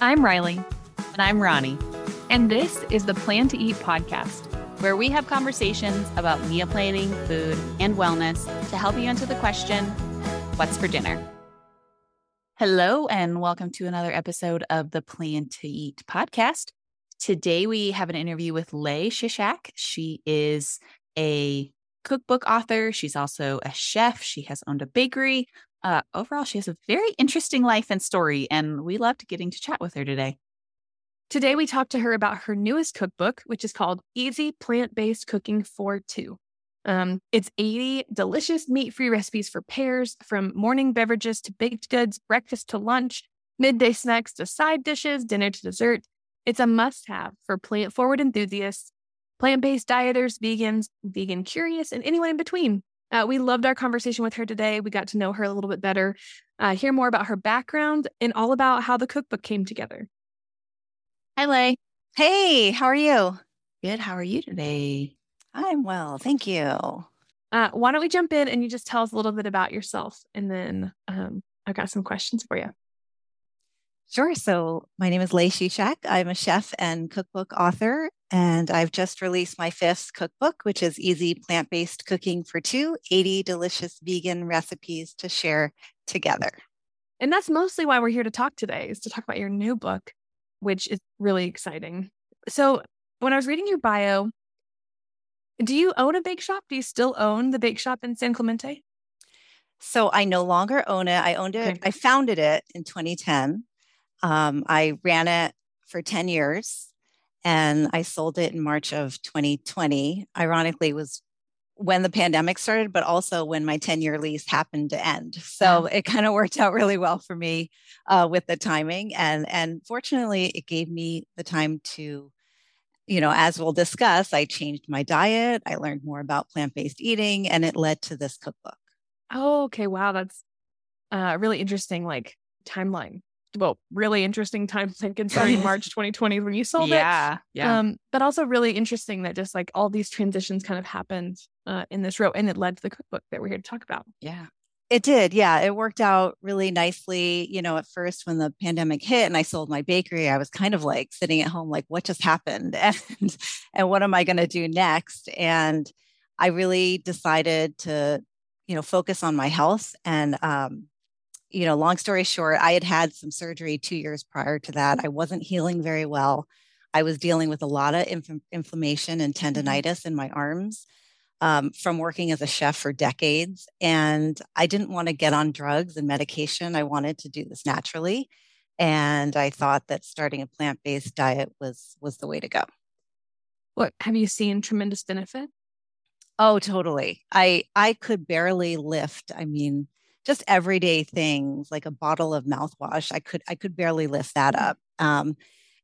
I'm Riley. And I'm Ronnie. And this is the Plan to Eat podcast, where we have conversations about meal planning, food, and wellness to help you answer the question what's for dinner? Hello, and welcome to another episode of the Plan to Eat podcast. Today, we have an interview with Lei Shishak. She is a cookbook author. She's also a chef. She has owned a bakery. Uh, overall, she has a very interesting life and story, and we loved getting to chat with her today. Today, we talked to her about her newest cookbook, which is called Easy Plant Based Cooking for Two. Um, it's 80 delicious meat free recipes for pairs, from morning beverages to baked goods, breakfast to lunch, midday snacks to side dishes, dinner to dessert. It's a must have for plant forward enthusiasts, plant based dieters, vegans, vegan curious, and anyone in between. Uh, we loved our conversation with her today. We got to know her a little bit better, uh, hear more about her background, and all about how the cookbook came together. Hi, Lei. Hey, how are you? Good. How are you today? I'm well. Thank you. Uh, why don't we jump in and you just tell us a little bit about yourself? And then um, I've got some questions for you. Sure. So, my name is Lei Shishak. I'm a chef and cookbook author, and I've just released my fifth cookbook, which is Easy Plant Based Cooking for Two 80 Delicious Vegan Recipes to Share Together. And that's mostly why we're here to talk today, is to talk about your new book, which is really exciting. So, when I was reading your bio, do you own a bake shop? Do you still own the bake shop in San Clemente? So I no longer own it. I owned it. Okay. I founded it in 2010. Um, I ran it for 10 years and I sold it in March of 2020. Ironically, was when the pandemic started, but also when my 10 year lease happened to end. So it kind of worked out really well for me uh, with the timing. And, and fortunately, it gave me the time to you know, as we'll discuss, I changed my diet. I learned more about plant based eating, and it led to this cookbook. Oh, okay. Wow. That's a uh, really interesting, like, timeline. Well, really interesting time considering March 2020 when you sold yeah, it. Yeah. Yeah. Um, but also really interesting that just like all these transitions kind of happened uh, in this row and it led to the cookbook that we're here to talk about. Yeah. It did. Yeah. It worked out really nicely. You know, at first when the pandemic hit and I sold my bakery, I was kind of like sitting at home, like, what just happened? And, and what am I going to do next? And I really decided to, you know, focus on my health. And, um, you know, long story short, I had had some surgery two years prior to that. I wasn't healing very well. I was dealing with a lot of inf- inflammation and mm-hmm. tendonitis in my arms um, from working as a chef for decades. And I didn't want to get on drugs and medication. I wanted to do this naturally. And I thought that starting a plant based diet was was the way to go. What have you seen tremendous benefit? Oh, totally. I I could barely lift. I mean, just everyday things like a bottle of mouthwash. I could I could barely lift that up. Um,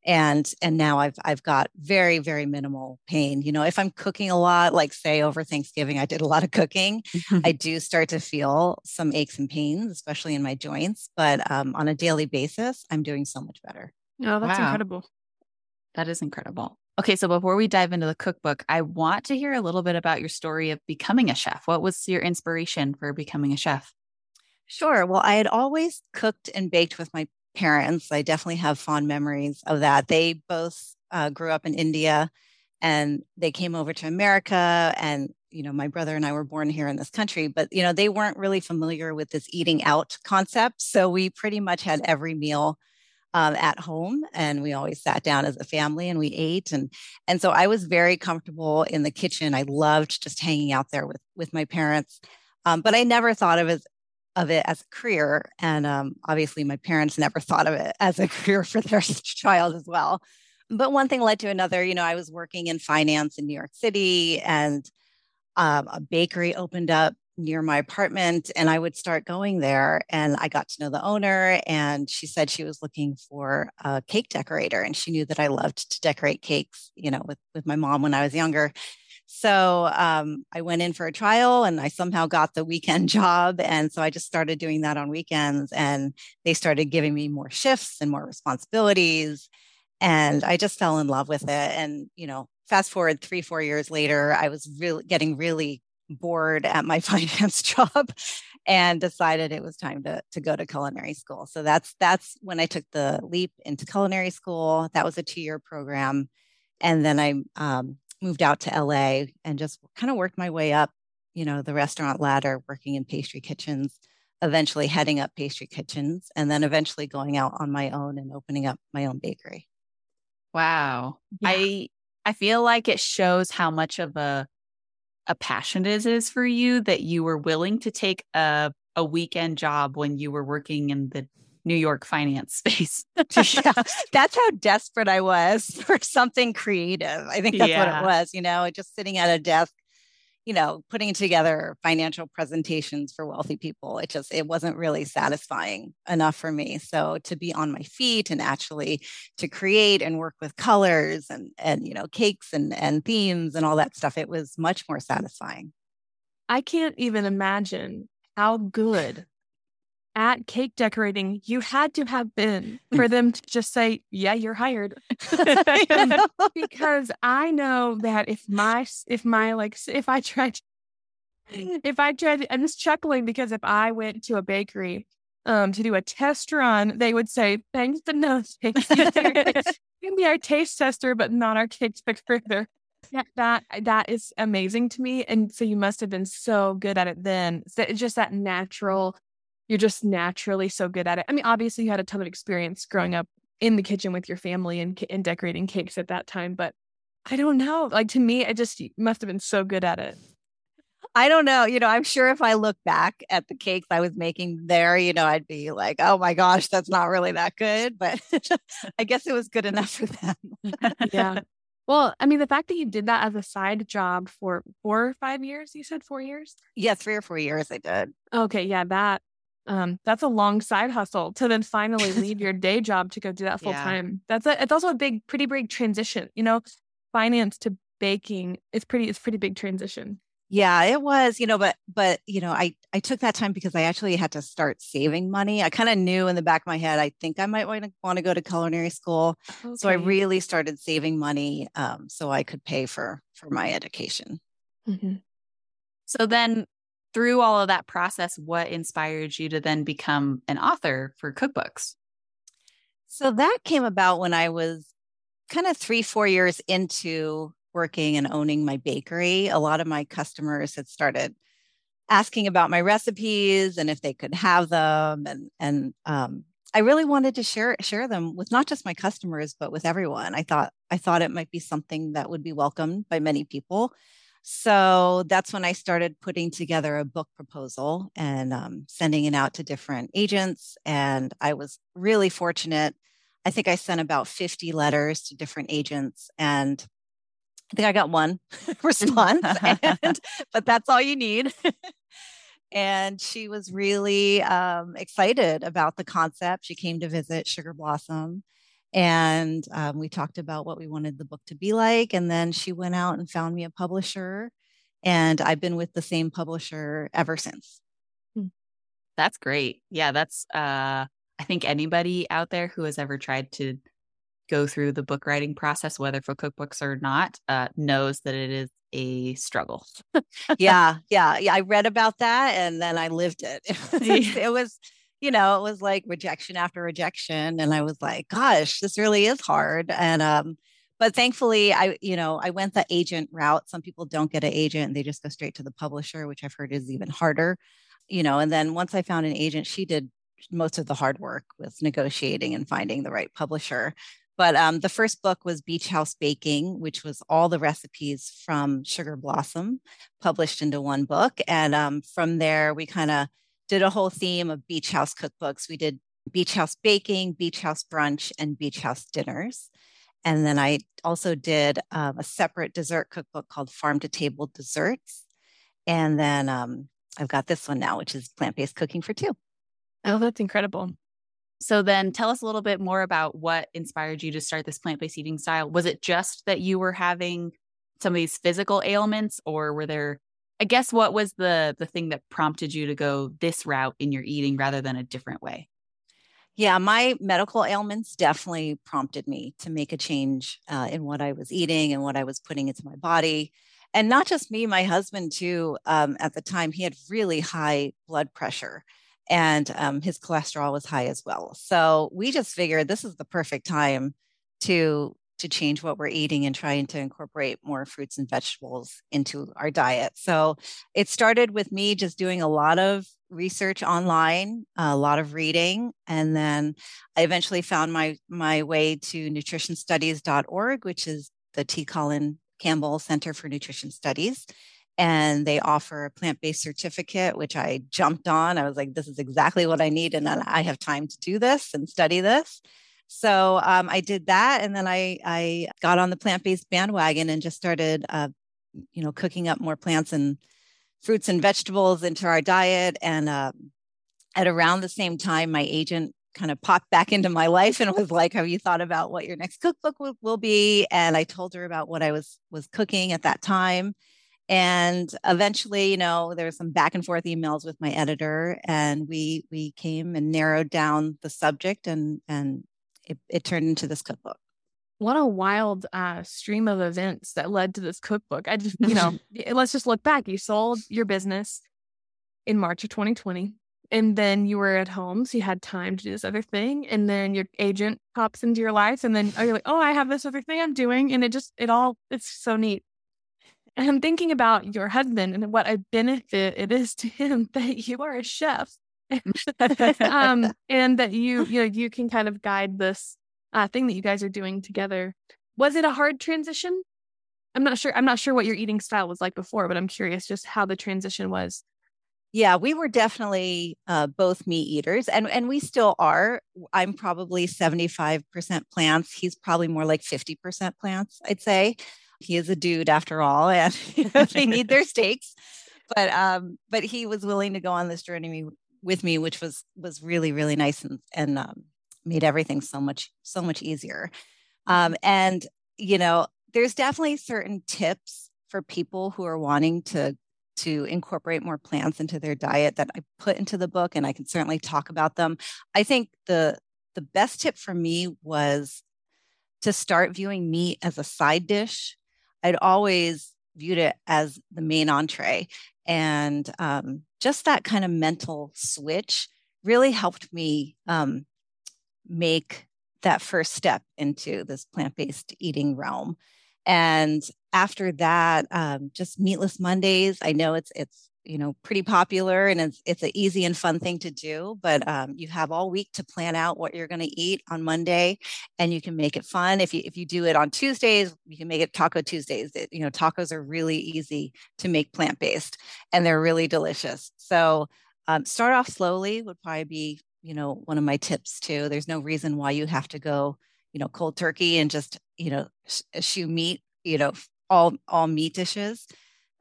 and and now i've i've got very very minimal pain you know if i'm cooking a lot like say over thanksgiving i did a lot of cooking i do start to feel some aches and pains especially in my joints but um, on a daily basis i'm doing so much better oh that's wow. incredible that is incredible okay so before we dive into the cookbook i want to hear a little bit about your story of becoming a chef what was your inspiration for becoming a chef Sure. Well, I had always cooked and baked with my parents. I definitely have fond memories of that. They both uh, grew up in India and they came over to America. And, you know, my brother and I were born here in this country, but, you know, they weren't really familiar with this eating out concept. So we pretty much had every meal. Um, at home and we always sat down as a family and we ate and and so i was very comfortable in the kitchen i loved just hanging out there with with my parents um, but i never thought of it of it as a career. And um, obviously, my parents never thought of it as a career for their child as well. But one thing led to another. You know, I was working in finance in New York City, and um, a bakery opened up near my apartment, and I would start going there. And I got to know the owner, and she said she was looking for a cake decorator, and she knew that I loved to decorate cakes. You know, with with my mom when I was younger. So um, I went in for a trial and I somehow got the weekend job. And so I just started doing that on weekends and they started giving me more shifts and more responsibilities. And I just fell in love with it. And, you know, fast forward three, four years later, I was really getting really bored at my finance job and decided it was time to, to go to culinary school. So that's that's when I took the leap into culinary school. That was a two year program, and then I um, moved out to LA and just kind of worked my way up, you know, the restaurant ladder, working in pastry kitchens, eventually heading up pastry kitchens, and then eventually going out on my own and opening up my own bakery. Wow, yeah. I I feel like it shows how much of a a passion it is for you that you were willing to take a a weekend job when you were working in the New York finance space. yeah, that's how desperate I was for something creative. I think that's yeah. what it was, you know, just sitting at a desk you know, putting together financial presentations for wealthy people. It just it wasn't really satisfying enough for me. So to be on my feet and actually to create and work with colors and and you know cakes and and themes and all that stuff, it was much more satisfying. I can't even imagine how good at cake decorating you had to have been for them to just say, "Yeah, you're hired." because I know that if my if my like if I tried if I tried I'm just chuckling because if I went to a bakery um to do a test run, they would say, "Thanks, but no thanks. You can be our taste tester, but not our cake decorator." That, that that is amazing to me, and so you must have been so good at it then. So it's just that natural you're just naturally so good at it. I mean, obviously, you had a ton of experience growing up in the kitchen with your family and, and decorating cakes at that time, but I don't know. Like to me, it just must have been so good at it. I don't know. You know, I'm sure if I look back at the cakes I was making there, you know, I'd be like, oh my gosh, that's not really that good. But I guess it was good enough for them. yeah. Well, I mean, the fact that you did that as a side job for four or five years, you said four years? Yeah, three or four years I did. Okay. Yeah. That um, that's a long side hustle to then finally leave your day job to go do that full yeah. time. That's a, it's also a big, pretty big transition. You know, finance to baking is pretty, it's pretty big transition. Yeah, it was, you know, but but you know, I I took that time because I actually had to start saving money. I kind of knew in the back of my head, I think I might want to want to go to culinary school. Okay. So I really started saving money um, so I could pay for for my education. Mm-hmm. So then through all of that process, what inspired you to then become an author for cookbooks? So that came about when I was kind of three, four years into working and owning my bakery. A lot of my customers had started asking about my recipes and if they could have them and and um, I really wanted to share share them with not just my customers but with everyone. I thought I thought it might be something that would be welcomed by many people. So that's when I started putting together a book proposal and um, sending it out to different agents. And I was really fortunate. I think I sent about 50 letters to different agents and I think I got one response, and, but that's all you need. and she was really um, excited about the concept. She came to visit Sugar Blossom and um, we talked about what we wanted the book to be like. And then she went out and found me a publisher. And I've been with the same publisher ever since. Hmm. That's great. Yeah, that's, uh, I think anybody out there who has ever tried to go through the book writing process, whether for cookbooks or not, uh, knows that it is a struggle. yeah, yeah, yeah. I read about that and then I lived it. It was, it was you know, it was like rejection after rejection. And I was like, gosh, this really is hard. And, um, but thankfully I, you know, I went the agent route. Some people don't get an agent they just go straight to the publisher, which I've heard is even harder, you know, and then once I found an agent, she did most of the hard work with negotiating and finding the right publisher. But um, the first book was Beach House Baking, which was all the recipes from Sugar Blossom published into one book. And um, from there, we kind of did a whole theme of beach house cookbooks. We did beach house baking, beach house brunch, and beach house dinners. And then I also did um, a separate dessert cookbook called Farm to Table Desserts. And then um, I've got this one now, which is plant based cooking for two. Oh, that's incredible. So then tell us a little bit more about what inspired you to start this plant based eating style. Was it just that you were having some of these physical ailments, or were there I guess what was the the thing that prompted you to go this route in your eating rather than a different way? Yeah, my medical ailments definitely prompted me to make a change uh, in what I was eating and what I was putting into my body. and not just me, my husband too. Um, at the time, he had really high blood pressure, and um, his cholesterol was high as well. So we just figured this is the perfect time to to change what we're eating and trying to incorporate more fruits and vegetables into our diet. So it started with me just doing a lot of research online, a lot of reading, and then I eventually found my my way to nutritionstudies.org, which is the T. Colin Campbell Center for Nutrition Studies. And they offer a plant based certificate, which I jumped on. I was like, this is exactly what I need. And then I have time to do this and study this. So um, I did that, and then I I got on the plant based bandwagon and just started, uh, you know, cooking up more plants and fruits and vegetables into our diet. And uh, at around the same time, my agent kind of popped back into my life and was like, "Have you thought about what your next cookbook will, will be?" And I told her about what I was was cooking at that time. And eventually, you know, there was some back and forth emails with my editor, and we we came and narrowed down the subject and and it, it turned into this cookbook what a wild uh, stream of events that led to this cookbook. I just, you know, let's just look back. You sold your business in March of 2020, and then you were at home, so you had time to do this other thing. And then your agent pops into your life, and then oh, you're like, oh, I have this other thing I'm doing, and it just, it all, it's so neat. And I'm thinking about your husband and what a benefit it is to him that you are a chef um, and that you you know you can kind of guide this uh, thing that you guys are doing together. Was it a hard transition? I'm not sure. I'm not sure what your eating style was like before, but I'm curious just how the transition was. Yeah, we were definitely uh, both meat eaters, and and we still are. I'm probably 75% plants. He's probably more like 50% plants. I'd say he is a dude after all, and they need their steaks. But um, but he was willing to go on this journey with me, which was was really really nice and and um, made everything so much so much easier. Um, and you know, there's definitely certain tips for people who are wanting to to incorporate more plants into their diet that I put into the book, and I can certainly talk about them. I think the the best tip for me was to start viewing meat as a side dish. I'd always viewed it as the main entree. And um, just that kind of mental switch really helped me um, make that first step into this plant based eating realm. And after that, um, just meatless Mondays. I know it's it's you know pretty popular and it's it's an easy and fun thing to do but um, you have all week to plan out what you're going to eat on monday and you can make it fun. If you if you do it on tuesdays you can make it taco tuesdays. It, you know tacos are really easy to make plant-based and they're really delicious. So um, start off slowly would probably be you know one of my tips too. There's no reason why you have to go you know cold turkey and just you know sh- meat you know all all meat dishes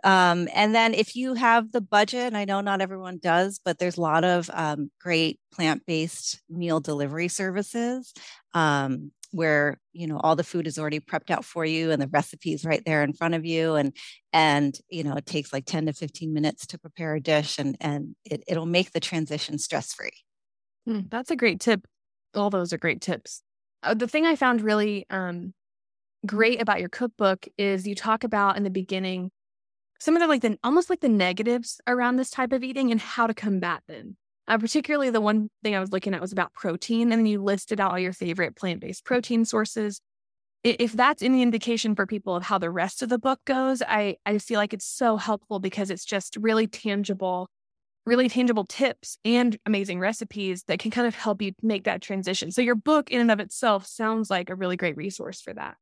um, and then if you have the budget, and I know not everyone does, but there's a lot of um, great plant-based meal delivery services um, where you know all the food is already prepped out for you and the recipes right there in front of you and and you know it takes like 10 to 15 minutes to prepare a dish and and it, it'll make the transition stress free mm, that's a great tip. All those are great tips. Uh, the thing i found really um, great about your cookbook is you talk about in the beginning some of the like the almost like the negatives around this type of eating and how to combat them. Uh, particularly the one thing I was looking at was about protein, and then you listed out all your favorite plant based protein sources. If that's any indication for people of how the rest of the book goes, I, I feel like it's so helpful because it's just really tangible, really tangible tips and amazing recipes that can kind of help you make that transition. So, your book, in and of itself, sounds like a really great resource for that.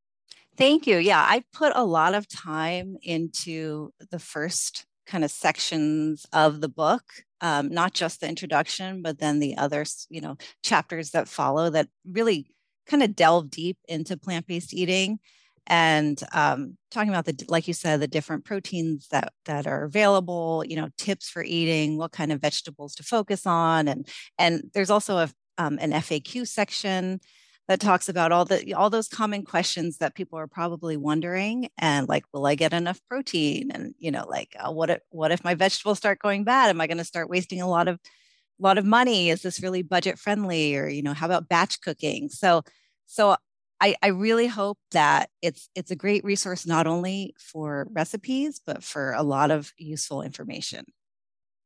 Thank you. Yeah, I put a lot of time into the first kind of sections of the book, um, not just the introduction, but then the other, you know, chapters that follow that really kind of delve deep into plant-based eating and um, talking about the like you said the different proteins that that are available you know tips for eating what kind of vegetables to focus on and and there's also a um, an faq section that talks about all the all those common questions that people are probably wondering and like will i get enough protein? And you know like uh, what if what if my vegetables start going bad? Am i going to start wasting a lot of lot of money? Is this really budget friendly? Or you know how about batch cooking? So so I, I really hope that it's it's a great resource not only for recipes but for a lot of useful information.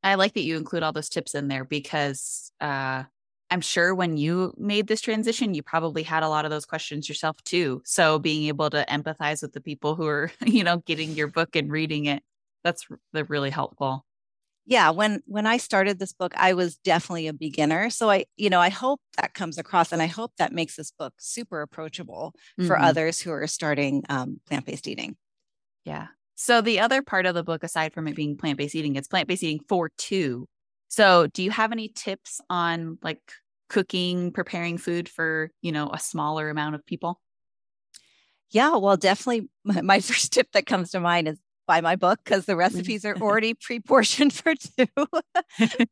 I like that you include all those tips in there because uh, I'm sure when you made this transition, you probably had a lot of those questions yourself too. So being able to empathize with the people who are, you know, getting your book and reading it, that's really helpful yeah when when i started this book i was definitely a beginner so i you know i hope that comes across and i hope that makes this book super approachable mm-hmm. for others who are starting um, plant-based eating yeah so the other part of the book aside from it being plant-based eating it's plant-based eating for two so do you have any tips on like cooking preparing food for you know a smaller amount of people yeah well definitely my first tip that comes to mind is buy my book because the recipes are already pre-portioned for two.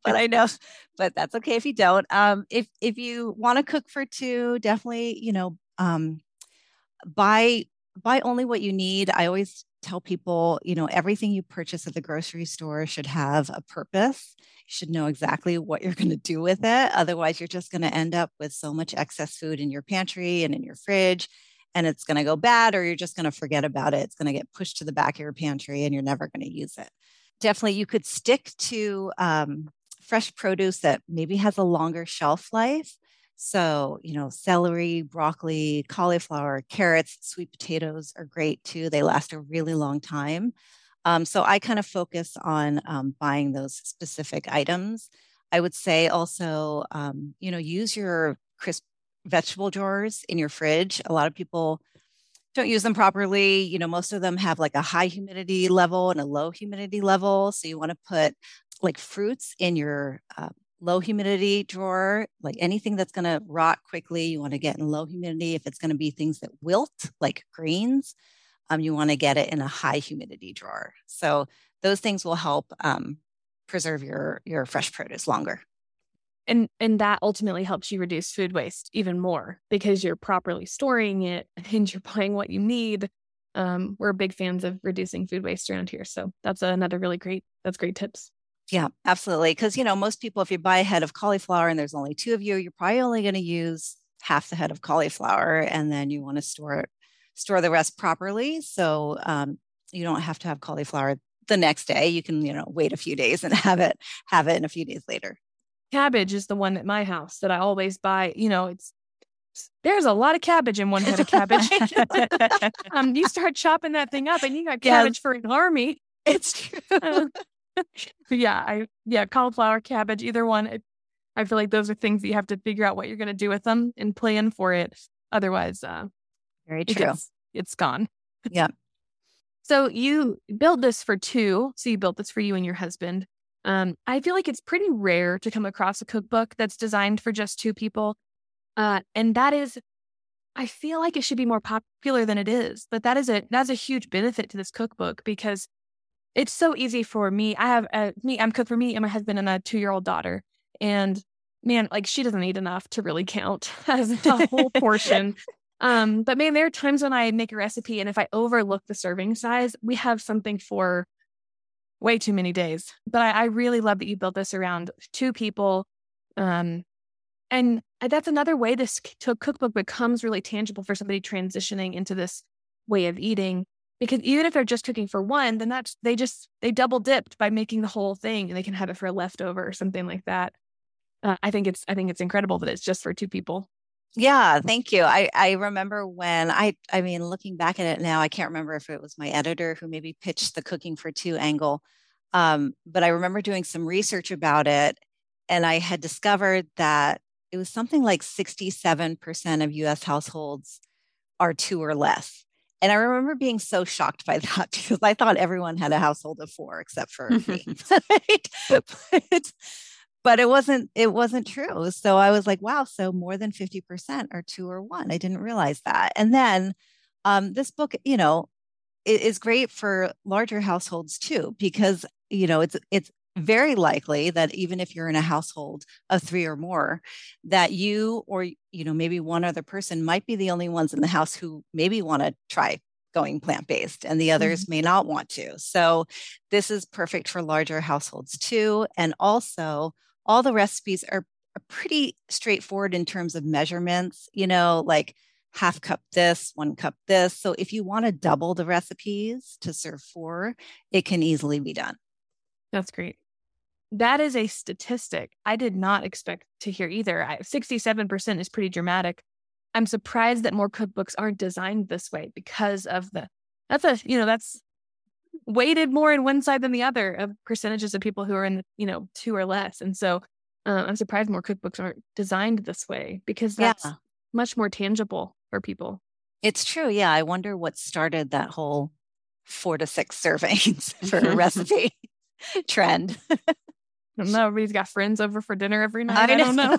but I know, but that's okay if you don't. Um, if if you want to cook for two, definitely, you know, um, buy buy only what you need. I always tell people, you know, everything you purchase at the grocery store should have a purpose. You should know exactly what you're going to do with it. Otherwise, you're just going to end up with so much excess food in your pantry and in your fridge and it's going to go bad or you're just going to forget about it. It's going to get pushed to the back of your pantry and you're never going to use it. Definitely, you could stick to um, fresh produce that maybe has a longer shelf life. So, you know, celery, broccoli, cauliflower, carrots, sweet potatoes are great too. They last a really long time. Um, so, I kind of focus on um, buying those specific items. I would say also, um, you know, use your crisp vegetable drawers in your fridge. A lot of people don't use them properly. You know, most of them have like a high humidity level and a low humidity level. So you want to put like fruits in your uh, low humidity drawer, like anything that's going to rot quickly, you want to get in low humidity. If it's going to be things that wilt, like greens, um, you want to get it in a high humidity drawer. So those things will help um, preserve your your fresh produce longer and and that ultimately helps you reduce food waste even more because you're properly storing it and you're buying what you need um, we're big fans of reducing food waste around here so that's another really great that's great tips yeah absolutely because you know most people if you buy a head of cauliflower and there's only two of you you're probably only going to use half the head of cauliflower and then you want to store it store the rest properly so um, you don't have to have cauliflower the next day you can you know wait a few days and have it have it in a few days later cabbage is the one at my house that I always buy. You know, it's there's a lot of cabbage in one head of cabbage. um, you start chopping that thing up, and you got cabbage yes. for an army. It's true. Uh, yeah, I yeah, cauliflower, cabbage, either one. It, I feel like those are things that you have to figure out what you're going to do with them and plan for it. Otherwise, uh, very true. It gets, it's gone. Yeah. So you built this for two. So you built this for you and your husband. Um, I feel like it's pretty rare to come across a cookbook that's designed for just two people. Uh, and that is, I feel like it should be more popular than it is. But that is a that's a huge benefit to this cookbook because it's so easy for me. I have a, me, I'm cook for me and my husband and a two year old daughter. And man, like she doesn't eat enough to really count as a whole portion. Um, but man, there are times when I make a recipe and if I overlook the serving size, we have something for way too many days. But I, I really love that you built this around two people. Um, and that's another way this cookbook becomes really tangible for somebody transitioning into this way of eating. Because even if they're just cooking for one, then that's they just they double dipped by making the whole thing, and they can have it for a leftover or something like that. Uh, I think it's I think it's incredible that it's just for two people. Yeah, thank you. I I remember when I I mean looking back at it now, I can't remember if it was my editor who maybe pitched the cooking for two angle. Um, but I remember doing some research about it and I had discovered that it was something like 67% of US households are two or less. And I remember being so shocked by that because I thought everyone had a household of four except for me. but, but it wasn't it wasn't true. So i was like wow so more than 50% are two or one. I didn't realize that. And then um, this book you know is great for larger households too because you know it's it's very likely that even if you're in a household of three or more that you or you know maybe one other person might be the only ones in the house who maybe want to try going plant based and the others mm-hmm. may not want to so this is perfect for larger households too and also all the recipes are, are pretty straightforward in terms of measurements, you know, like half cup this, one cup this. So if you want to double the recipes to serve four, it can easily be done. That's great. That is a statistic I did not expect to hear either. I, 67% is pretty dramatic. I'm surprised that more cookbooks aren't designed this way because of the that's a you know that's weighted more in one side than the other of percentages of people who are in you know two or less and so uh, i'm surprised more cookbooks aren't designed this way because that's yeah. much more tangible for people it's true yeah i wonder what started that whole four to six servings for a recipe trend I don't know. Everybody's got friends over for dinner every night. I, I don't know.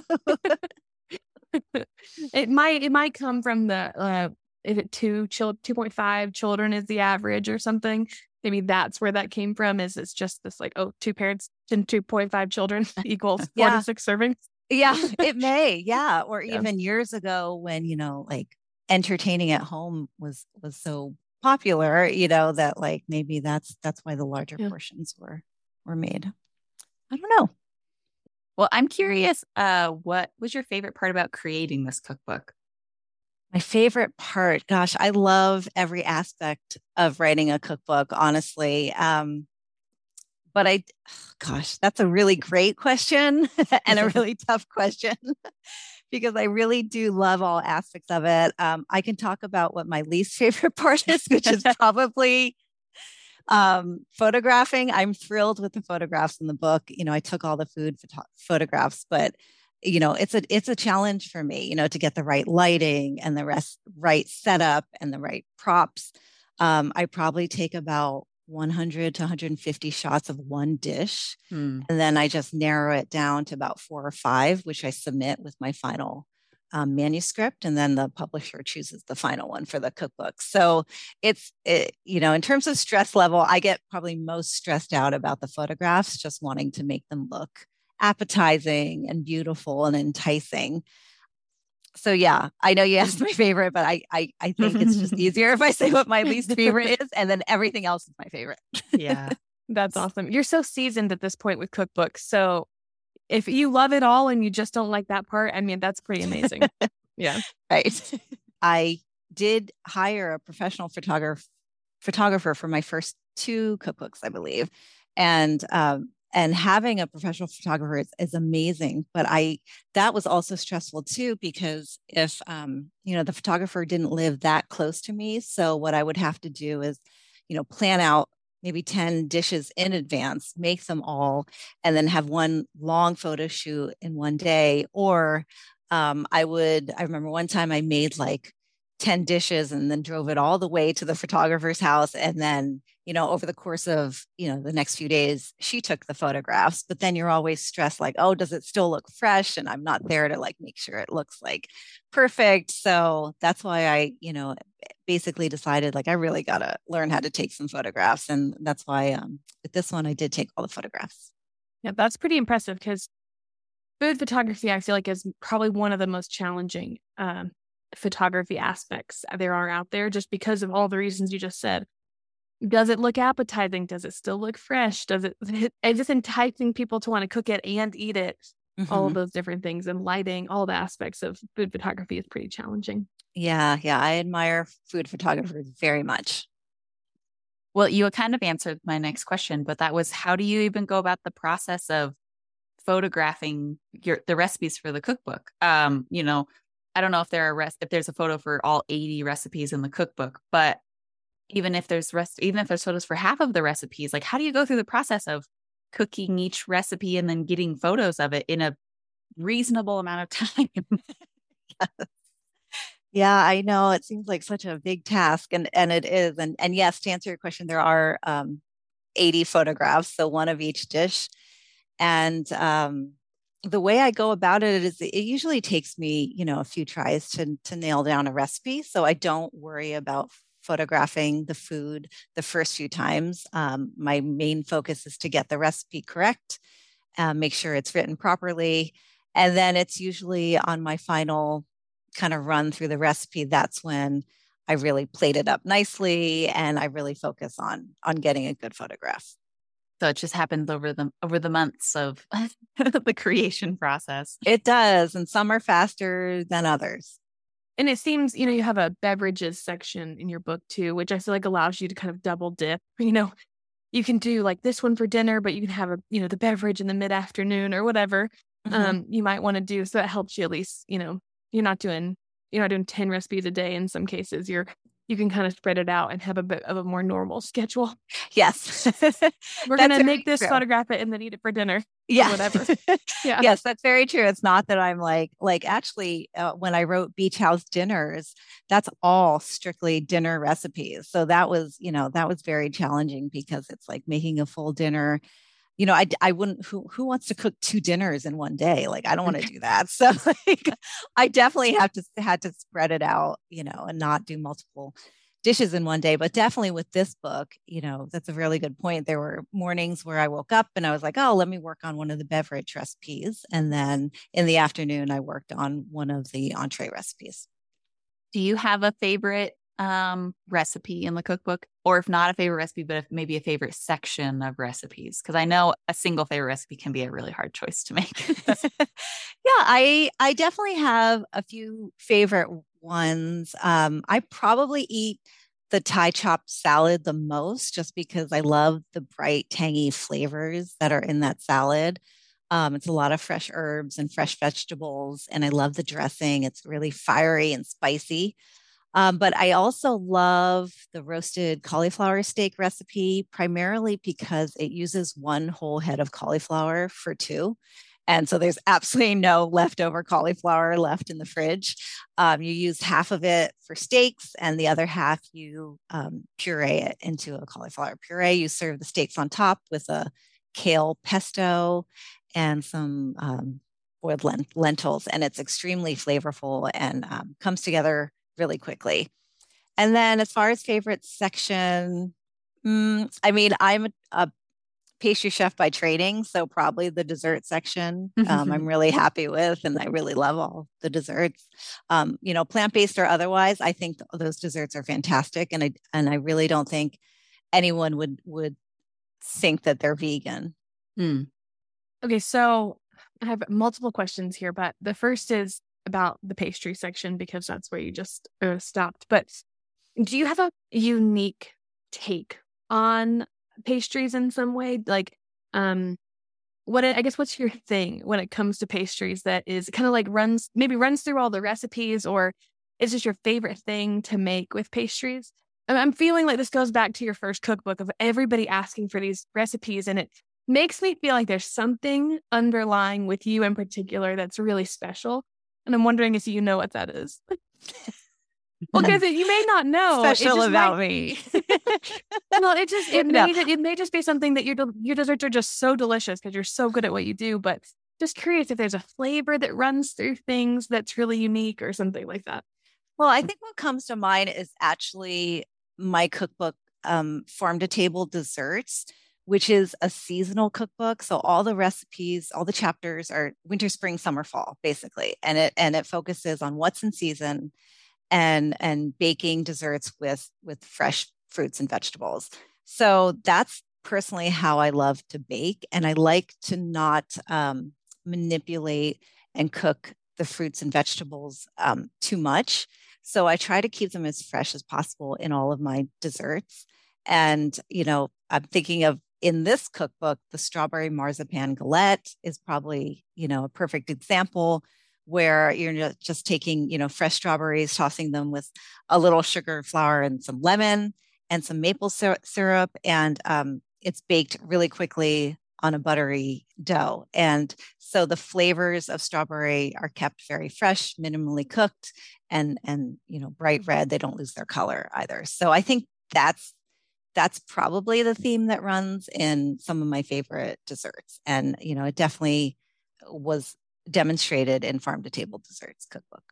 it might it might come from the uh, if it two child two point five children is the average or something. Maybe that's where that came from. Is it's just this like oh two parents and two point five children equals four yeah. to six servings. Yeah, it may. Yeah, or yeah. even years ago when you know like entertaining at home was was so popular. You know that like maybe that's that's why the larger yeah. portions were were made. I don't know. Well, I'm curious, uh, what was your favorite part about creating this cookbook? My favorite part, gosh, I love every aspect of writing a cookbook, honestly. Um, but I, gosh, that's a really great question and a really tough question because I really do love all aspects of it. Um, I can talk about what my least favorite part is, which is probably um, photographing, I'm thrilled with the photographs in the book. You know, I took all the food photo- photographs, but you know, it's a it's a challenge for me, you know, to get the right lighting and the rest right setup and the right props. Um, I probably take about 100 to 150 shots of one dish, hmm. and then I just narrow it down to about four or five, which I submit with my final um, manuscript and then the publisher chooses the final one for the cookbook. So it's it, you know in terms of stress level i get probably most stressed out about the photographs just wanting to make them look appetizing and beautiful and enticing. So yeah i know you asked my favorite but i i, I think it's just easier if i say what my least favorite is and then everything else is my favorite. Yeah. That's awesome. You're so seasoned at this point with cookbooks so if you love it all and you just don't like that part, I mean, that's pretty amazing. yeah. Right. I did hire a professional photographer photographer for my first two cookbooks, I believe. And um, and having a professional photographer is, is, amazing but i that was also stressful too because if um, you know the photographer didn't live that close to me so what i would have to do is you know plan out maybe 10 dishes in advance, make them all, and then have one long photo shoot in one day. Or um, I would, I remember one time I made like 10 dishes and then drove it all the way to the photographer's house. And then, you know, over the course of, you know, the next few days, she took the photographs. But then you're always stressed, like, oh, does it still look fresh? And I'm not there to like make sure it looks like perfect. So that's why I, you know, basically decided like I really got to learn how to take some photographs. And that's why um, with this one, I did take all the photographs. Yeah, that's pretty impressive because food photography, I feel like, is probably one of the most challenging um, photography aspects there are out there just because of all the reasons you just said. Does it look appetizing? Does it still look fresh? Does it, is this enticing people to want to cook it and eat it? Mm-hmm. All of those different things and lighting, all the aspects of food photography is pretty challenging. Yeah, yeah. I admire food photographers very much. Well, you kind of answered my next question, but that was how do you even go about the process of photographing your the recipes for the cookbook? Um, you know, I don't know if there are res- if there's a photo for all 80 recipes in the cookbook, but even if there's rest even if there's photos for half of the recipes, like how do you go through the process of cooking each recipe and then getting photos of it in a reasonable amount of time? yes. Yeah, I know it seems like such a big task, and and it is. And and yes, to answer your question, there are um, 80 photographs, so one of each dish. And um, the way I go about it is, it usually takes me, you know, a few tries to to nail down a recipe. So I don't worry about photographing the food the first few times. Um, my main focus is to get the recipe correct, uh, make sure it's written properly, and then it's usually on my final kind of run through the recipe, that's when I really plate it up nicely and I really focus on on getting a good photograph. So it just happens over the over the months of the creation process. It does, and some are faster than others. And it seems, you know, you have a beverages section in your book too, which I feel like allows you to kind of double dip. You know, you can do like this one for dinner, but you can have a, you know, the beverage in the mid afternoon or whatever mm-hmm. um, you might want to do. So it helps you at least, you know, you're not doing, you're not doing 10 recipes a day in some cases. You're you can kind of spread it out and have a bit of a more normal schedule. Yes. We're going to make this, true. photograph it, and then eat it for dinner. Yeah. whatever. yeah. Yes, that's very true. It's not that I'm like, like actually, uh, when I wrote Beach House Dinners, that's all strictly dinner recipes. So that was, you know, that was very challenging because it's like making a full dinner you know, I, I wouldn't, who, who wants to cook two dinners in one day? Like, I don't want to do that. So like, I definitely have to, had to spread it out, you know, and not do multiple dishes in one day. But definitely with this book, you know, that's a really good point. There were mornings where I woke up and I was like, oh, let me work on one of the beverage recipes. And then in the afternoon, I worked on one of the entree recipes. Do you have a favorite um, recipe in the cookbook, or if not a favorite recipe, but if maybe a favorite section of recipes? Because I know a single favorite recipe can be a really hard choice to make. yeah, I I definitely have a few favorite ones. Um, I probably eat the Thai chopped salad the most, just because I love the bright, tangy flavors that are in that salad. Um, it's a lot of fresh herbs and fresh vegetables, and I love the dressing. It's really fiery and spicy. Um, but I also love the roasted cauliflower steak recipe, primarily because it uses one whole head of cauliflower for two. And so there's absolutely no leftover cauliflower left in the fridge. Um, you use half of it for steaks, and the other half you um, puree it into a cauliflower puree. You serve the steaks on top with a kale pesto and some um, boiled lentils, and it's extremely flavorful and um, comes together really quickly. And then as far as favorite section, mm, I mean, I'm a, a, pastry chef by training, so probably the dessert section um, I'm really happy with, and I really love all the desserts. Um, you know, plant based or otherwise, I think those desserts are fantastic, and I and I really don't think anyone would would think that they're vegan. Mm. Okay, so I have multiple questions here, but the first is about the pastry section because that's where you just uh, stopped. But do you have a unique take on pastries in some way? Like, um, what I guess what's your thing when it comes to pastries that is kind of like runs maybe runs through all the recipes or is this your favorite thing to make with pastries? I'm feeling like this goes back to your first cookbook of everybody asking for these recipes and it makes me feel like there's something underlying with you in particular that's really special. And I'm wondering if you know what that is. well, because you may not know special about might... me. well, it just it no. may it may just be something that your your desserts are just so delicious because you're so good at what you do. But just curious if there's a flavor that runs through things that's really unique or something like that. Well, I think what comes to mind is actually my cookbook, um, farm to table desserts which is a seasonal cookbook. So all the recipes, all the chapters are winter, spring, summer, fall, basically. And it and it focuses on what's in season and and baking desserts with with fresh fruits and vegetables. So that's personally how I love to bake. And I like to not um, manipulate and cook the fruits and vegetables um, too much. So I try to keep them as fresh as possible in all of my desserts. And, you know, I'm thinking of in this cookbook, the strawberry marzipan galette is probably, you know, a perfect example where you're just taking, you know, fresh strawberries, tossing them with a little sugar, flour, and some lemon and some maple syrup, and um, it's baked really quickly on a buttery dough. And so the flavors of strawberry are kept very fresh, minimally cooked, and and you know, bright red. They don't lose their color either. So I think that's that's probably the theme that runs in some of my favorite desserts. And, you know, it definitely was demonstrated in Farm to Table Desserts cookbook.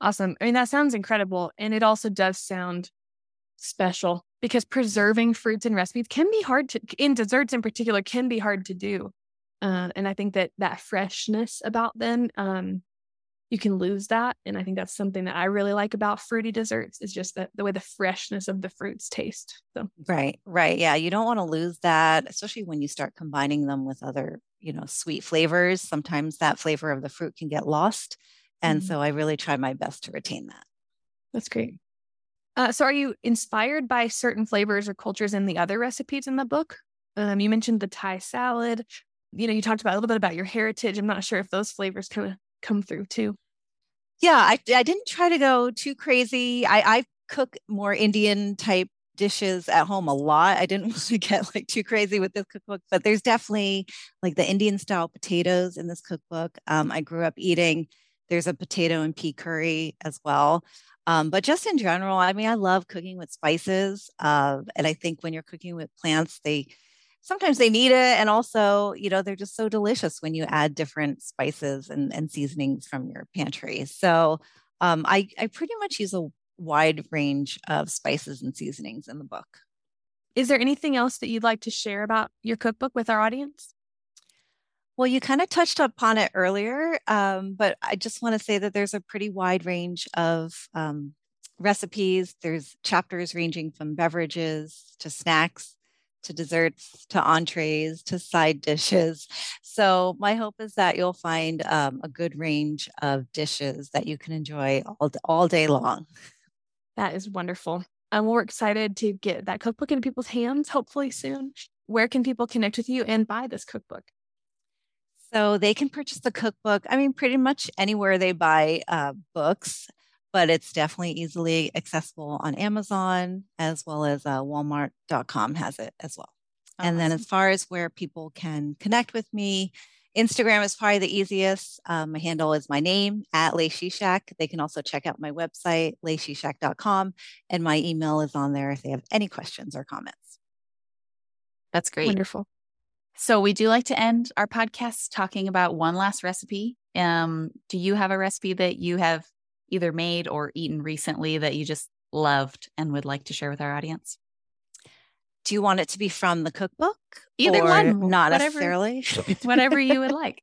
Awesome. I mean, that sounds incredible. And it also does sound special because preserving fruits and recipes can be hard to, in desserts in particular, can be hard to do. Uh, and I think that that freshness about them um, you can lose that. And I think that's something that I really like about fruity desserts is just that the way the freshness of the fruits taste. So right, right. Yeah. You don't want to lose that, especially when you start combining them with other, you know, sweet flavors. Sometimes that flavor of the fruit can get lost. And mm-hmm. so I really try my best to retain that. That's great. Uh, so, are you inspired by certain flavors or cultures in the other recipes in the book? Um, you mentioned the Thai salad. You know, you talked about a little bit about your heritage. I'm not sure if those flavors kind of come through too. Yeah, I, I didn't try to go too crazy. I, I cook more Indian type dishes at home a lot. I didn't want to get like too crazy with this cookbook, but there's definitely like the Indian style potatoes in this cookbook. Um, I grew up eating. There's a potato and pea curry as well. Um, but just in general, I mean, I love cooking with spices. Uh, and I think when you're cooking with plants, they sometimes they need it. And also, you know, they're just so delicious when you add different spices and, and seasonings from your pantry. So um, I, I pretty much use a wide range of spices and seasonings in the book. Is there anything else that you'd like to share about your cookbook with our audience? Well, you kind of touched upon it earlier, um, but I just want to say that there's a pretty wide range of um, recipes. There's chapters ranging from beverages to snacks to desserts to entrees to side dishes. So, my hope is that you'll find um, a good range of dishes that you can enjoy all, all day long. That is wonderful. Um, we're excited to get that cookbook in people's hands, hopefully soon. Where can people connect with you and buy this cookbook? So they can purchase the cookbook. I mean, pretty much anywhere they buy uh, books, but it's definitely easily accessible on Amazon as well as uh, Walmart.com has it as well. Oh, and then as far as where people can connect with me, Instagram is probably the easiest. Um, my handle is my name at Lei Shishak. They can also check out my website, leishishak.com, and my email is on there if they have any questions or comments. That's great. Wonderful. So we do like to end our podcast talking about one last recipe. Um, do you have a recipe that you have either made or eaten recently that you just loved and would like to share with our audience? Do you want it to be from the cookbook? Either one, not whatever, necessarily. whatever you would like.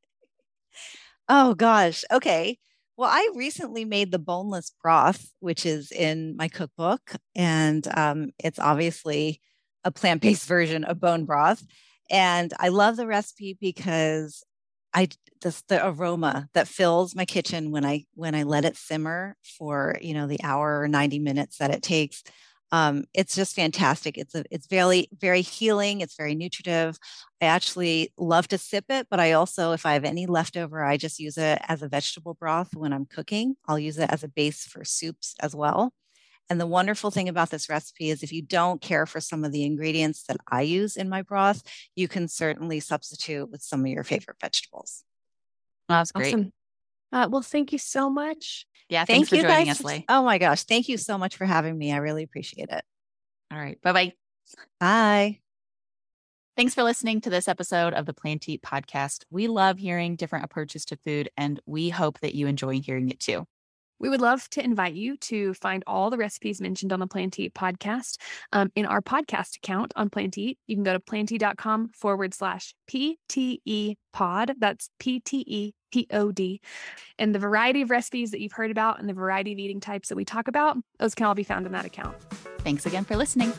Oh gosh. Okay. Well, I recently made the boneless broth, which is in my cookbook, and um, it's obviously a plant-based version of bone broth. And I love the recipe because I just the aroma that fills my kitchen when I when I let it simmer for you know the hour or 90 minutes that it takes. Um, it's just fantastic. It's a it's very very healing. It's very nutritive. I actually love to sip it, but I also, if I have any leftover, I just use it as a vegetable broth when I'm cooking. I'll use it as a base for soups as well. And the wonderful thing about this recipe is if you don't care for some of the ingredients that I use in my broth, you can certainly substitute with some of your favorite vegetables. that's great. Awesome. Uh, well, thank you so much. Yeah, thanks thank for joining guys. us, Lei. Oh my gosh, thank you so much for having me. I really appreciate it. All right, bye-bye. Bye. Thanks for listening to this episode of the Plan to Eat podcast. We love hearing different approaches to food, and we hope that you enjoy hearing it too. We would love to invite you to find all the recipes mentioned on the Plan to Eat podcast um, in our podcast account on Plan to Eat. You can go to plantoeat.com forward slash PTE pod. That's P T E P O D. And the variety of recipes that you've heard about and the variety of eating types that we talk about, those can all be found in that account. Thanks again for listening.